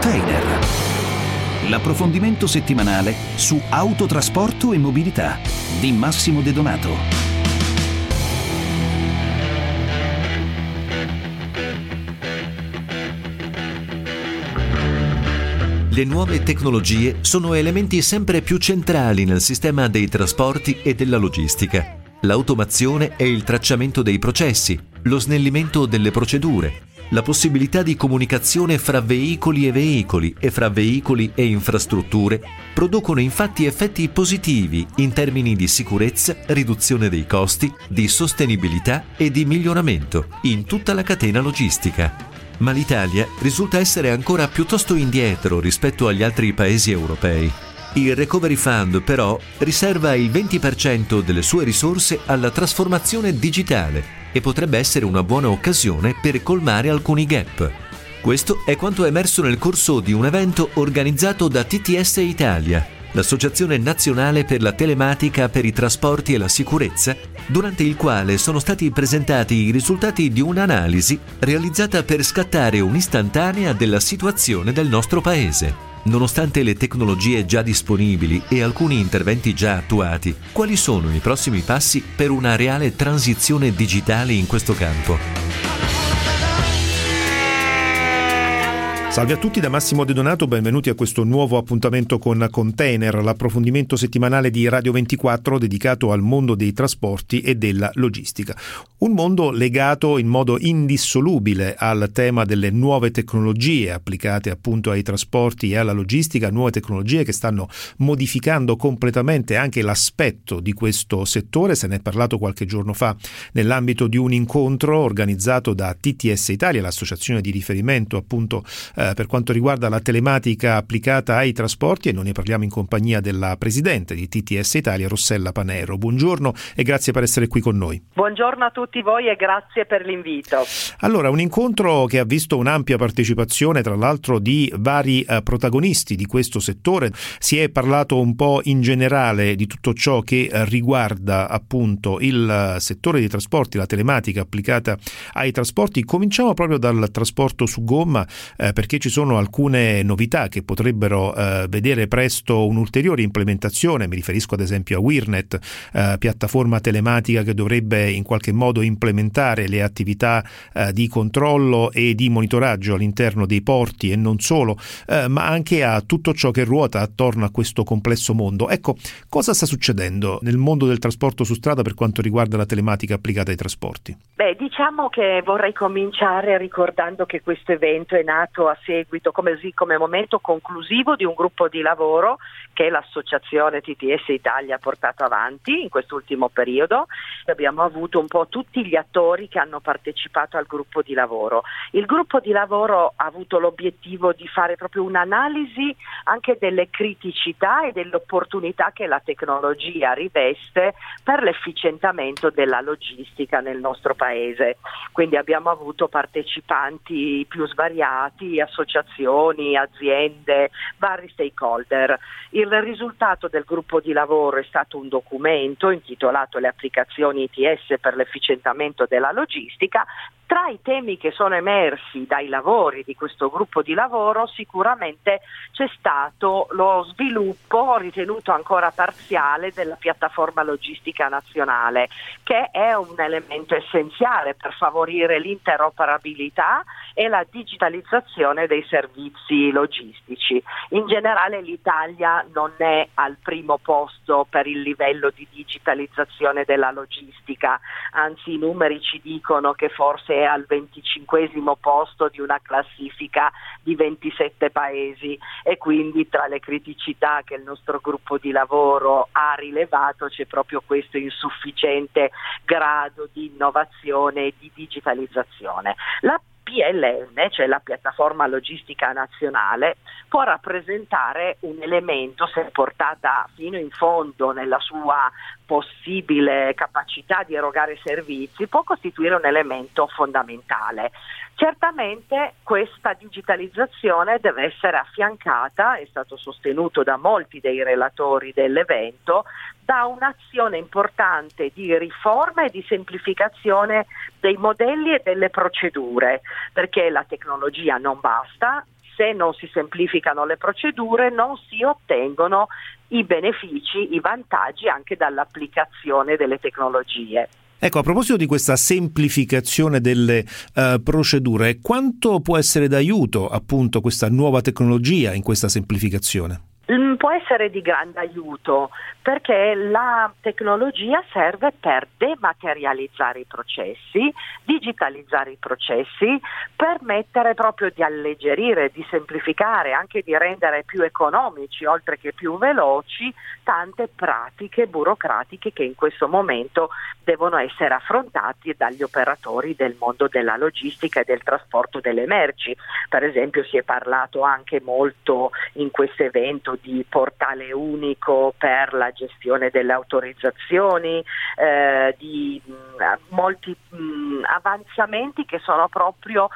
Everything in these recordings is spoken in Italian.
Container. L'approfondimento settimanale su autotrasporto e mobilità di Massimo De Donato. Le nuove tecnologie sono elementi sempre più centrali nel sistema dei trasporti e della logistica. L'automazione e il tracciamento dei processi, lo snellimento delle procedure, la possibilità di comunicazione fra veicoli e veicoli e fra veicoli e infrastrutture producono infatti effetti positivi in termini di sicurezza, riduzione dei costi, di sostenibilità e di miglioramento in tutta la catena logistica. Ma l'Italia risulta essere ancora piuttosto indietro rispetto agli altri paesi europei. Il Recovery Fund però riserva il 20% delle sue risorse alla trasformazione digitale e potrebbe essere una buona occasione per colmare alcuni gap. Questo è quanto è emerso nel corso di un evento organizzato da TTS Italia, l'Associazione Nazionale per la Telematica per i Trasporti e la Sicurezza, durante il quale sono stati presentati i risultati di un'analisi realizzata per scattare un'istantanea della situazione del nostro Paese. Nonostante le tecnologie già disponibili e alcuni interventi già attuati, quali sono i prossimi passi per una reale transizione digitale in questo campo? Salve a tutti da Massimo De Donato, benvenuti a questo nuovo appuntamento con Container, l'approfondimento settimanale di Radio 24 dedicato al mondo dei trasporti e della logistica. Un mondo legato in modo indissolubile al tema delle nuove tecnologie applicate appunto ai trasporti e alla logistica, nuove tecnologie che stanno modificando completamente anche l'aspetto di questo settore. Se ne è parlato qualche giorno fa nell'ambito di un incontro organizzato da TTS Italia, l'associazione di riferimento appunto eh, per quanto riguarda la telematica applicata ai trasporti e noi ne parliamo in compagnia della presidente di TTS Italia, Rossella Panero. Buongiorno e grazie per essere qui con noi. Buongiorno a tutti voi e grazie per l'invito. Allora, un incontro che ha visto un'ampia partecipazione, tra l'altro, di vari eh, protagonisti di questo settore. Si è parlato un po' in generale di tutto ciò che riguarda appunto il settore dei trasporti, la telematica applicata ai trasporti. Cominciamo proprio dal trasporto su gomma eh, perché ci sono alcune novità che potrebbero eh, vedere presto un'ulteriore implementazione, mi riferisco ad esempio a Wirnet, eh, piattaforma telematica che dovrebbe in qualche modo implementare le attività eh, di controllo e di monitoraggio all'interno dei porti e non solo, eh, ma anche a tutto ciò che ruota attorno a questo complesso mondo. Ecco, cosa sta succedendo nel mondo del trasporto su strada per quanto riguarda la telematica applicata ai trasporti? Beh, diciamo che vorrei cominciare ricordando che questo evento è nato a seguito come, come momento conclusivo di un gruppo di lavoro che l'associazione TTS Italia ha portato avanti in quest'ultimo periodo. Abbiamo avuto un po' tutti gli attori che hanno partecipato al gruppo di lavoro. Il gruppo di lavoro ha avuto l'obiettivo di fare proprio un'analisi anche delle criticità e delle opportunità che la tecnologia riveste per l'efficientamento della logistica nel nostro paese. Quindi abbiamo avuto partecipanti più svariati, associazioni, aziende, vari stakeholder. Il risultato del gruppo di lavoro è stato un documento intitolato Le applicazioni ITS per l'efficientamento della logistica tra i temi che sono emersi dai lavori di questo gruppo di lavoro sicuramente c'è stato lo sviluppo ritenuto ancora parziale della piattaforma logistica nazionale, che è un elemento essenziale per favorire l'interoperabilità e la digitalizzazione dei servizi logistici. In generale l'Italia non è al primo posto per il livello di digitalizzazione della logistica, anzi i numeri ci dicono che forse al 25 posto di una classifica di 27 paesi e quindi tra le criticità che il nostro gruppo di lavoro ha rilevato c'è proprio questo insufficiente grado di innovazione e di digitalizzazione. La PLN, cioè la piattaforma logistica nazionale, può rappresentare un elemento, se portata fino in fondo nella sua possibile capacità di erogare servizi, può costituire un elemento fondamentale. Certamente questa digitalizzazione deve essere affiancata, è stato sostenuto da molti dei relatori dell'evento, da un'azione importante di riforma e di semplificazione dei modelli e delle procedure, perché la tecnologia non basta, se non si semplificano le procedure non si ottengono i benefici, i vantaggi anche dall'applicazione delle tecnologie. Ecco, a proposito di questa semplificazione delle uh, procedure, quanto può essere d'aiuto appunto questa nuova tecnologia in questa semplificazione? Mm, può essere di grande aiuto perché la tecnologia serve per dematerializzare i processi, digitalizzare i processi, permettere proprio di alleggerire, di semplificare, anche di rendere più economici oltre che più veloci tante pratiche burocratiche che in questo momento devono essere affrontate dagli operatori del mondo della logistica e del trasporto delle merci. Per esempio si è parlato anche molto in questo evento di portale unico per la gestione delle autorizzazioni, eh, di mh, molti mh, avanzamenti che sono proprio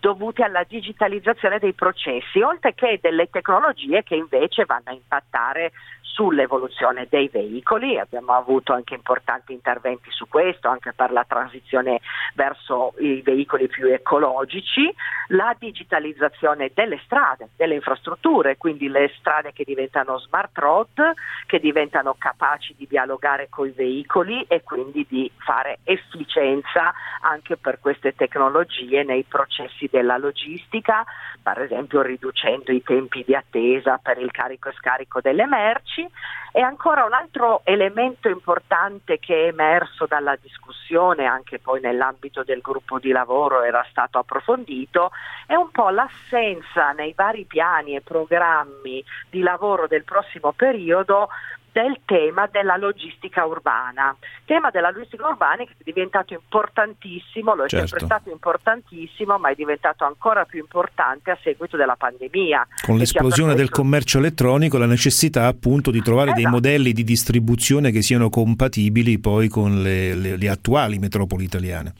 dovuti alla digitalizzazione dei processi, oltre che delle tecnologie che invece vanno a impattare sull'evoluzione dei veicoli, abbiamo avuto anche importanti interventi su questo, anche per la transizione verso i veicoli più ecologici, la digitalizzazione delle strade, delle infrastrutture, quindi le strade che diventano smart road, che diventano capaci di dialogare con i veicoli e quindi di fare efficienza anche per queste tecnologie nei processi della logistica, per esempio riducendo i tempi di attesa per il carico e scarico delle merci. E ancora un altro elemento importante che è emerso dalla discussione, anche poi nell'ambito del gruppo di lavoro era stato approfondito, è un po' l'assenza nei vari piani e programmi di lavoro del prossimo periodo del tema della logistica urbana. Il tema della logistica urbana che è diventato importantissimo, lo è certo. sempre stato importantissimo, ma è diventato ancora più importante a seguito della pandemia. Con l'esplosione del commercio elettronico, la necessità appunto di trovare esatto. dei modelli di distribuzione che siano compatibili poi con le, le, le attuali metropoli italiane.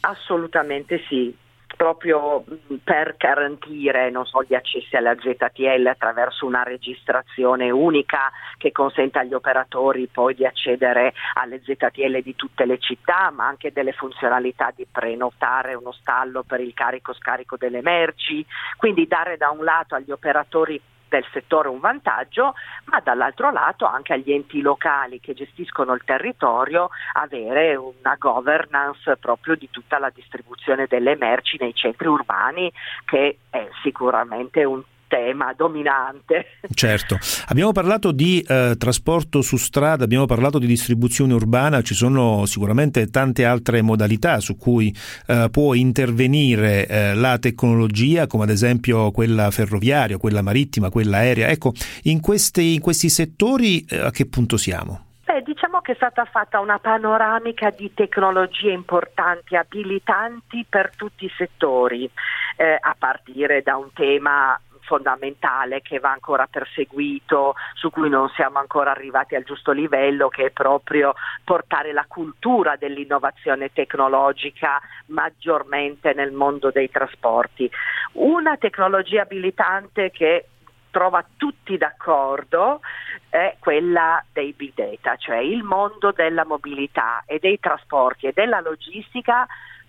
Assolutamente sì proprio per garantire so, gli accessi alla ZTL attraverso una registrazione unica che consenta agli operatori poi di accedere alle ZTL di tutte le città, ma anche delle funzionalità di prenotare uno stallo per il carico-scarico delle merci, quindi dare da un lato agli operatori del settore un vantaggio, ma dall'altro lato anche agli enti locali che gestiscono il territorio avere una governance proprio di tutta la distribuzione delle merci nei centri urbani che è sicuramente un tema dominante. Certo, abbiamo parlato di eh, trasporto su strada, abbiamo parlato di distribuzione urbana, ci sono sicuramente tante altre modalità su cui eh, può intervenire eh, la tecnologia, come ad esempio quella ferroviaria, quella marittima, quella aerea. Ecco, in questi, in questi settori eh, a che punto siamo? Beh, diciamo che è stata fatta una panoramica di tecnologie importanti, abilitanti per tutti i settori, eh, a partire da un tema fondamentale che va ancora perseguito, su cui non siamo ancora arrivati al giusto livello, che è proprio portare la cultura dell'innovazione tecnologica maggiormente nel mondo dei trasporti. Una tecnologia abilitante che trova tutti d'accordo è quella dei big data, cioè il mondo della mobilità e dei trasporti e della logistica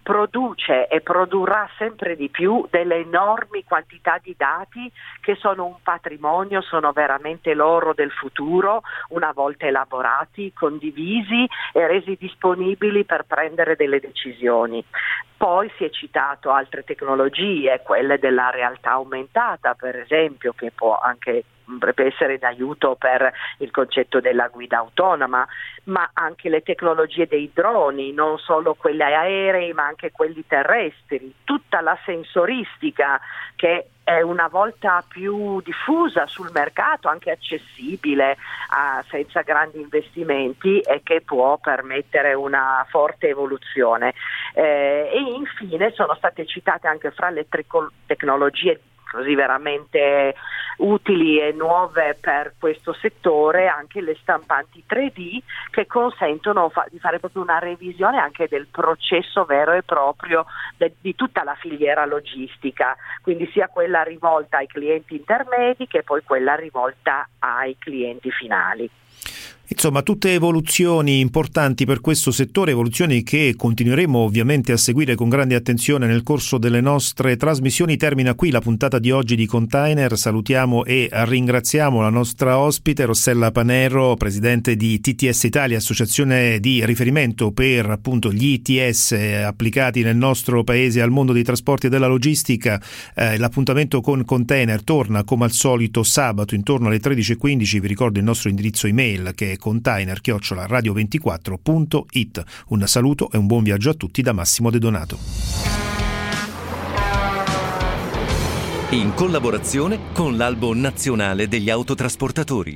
produce e produrrà sempre di più delle enormi quantità di dati che sono un patrimonio, sono veramente l'oro del futuro, una volta elaborati, condivisi e resi disponibili per prendere delle decisioni. Poi si è citato altre tecnologie, quelle della realtà aumentata per esempio, che può anche potrebbe essere d'aiuto per il concetto della guida autonoma, ma anche le tecnologie dei droni, non solo quelle aerei ma anche quelli terrestri, tutta la sensoristica che è una volta più diffusa sul mercato, anche accessibile a, senza grandi investimenti e che può permettere una forte evoluzione. Eh, e infine sono state citate anche fra le tecnologie così veramente utili e nuove per questo settore anche le stampanti 3D che consentono fa- di fare proprio una revisione anche del processo vero e proprio de- di tutta la filiera logistica, quindi sia quella rivolta ai clienti intermedi che poi quella rivolta ai clienti finali. Insomma, tutte evoluzioni importanti per questo settore, evoluzioni che continueremo ovviamente a seguire con grande attenzione nel corso delle nostre trasmissioni. Termina qui la puntata di oggi di Container. Salutiamo e ringraziamo la nostra ospite Rossella Panero, presidente di TTS Italia, associazione di riferimento per appunto gli ITS applicati nel nostro paese al mondo dei trasporti e della logistica. Eh, l'appuntamento con Container torna come al solito sabato intorno alle 13.15. Vi ricordo il nostro indirizzo email che è container radio24.it. Un saluto e un buon viaggio a tutti da Massimo De Donato. In collaborazione con l'Albo Nazionale degli Autotrasportatori.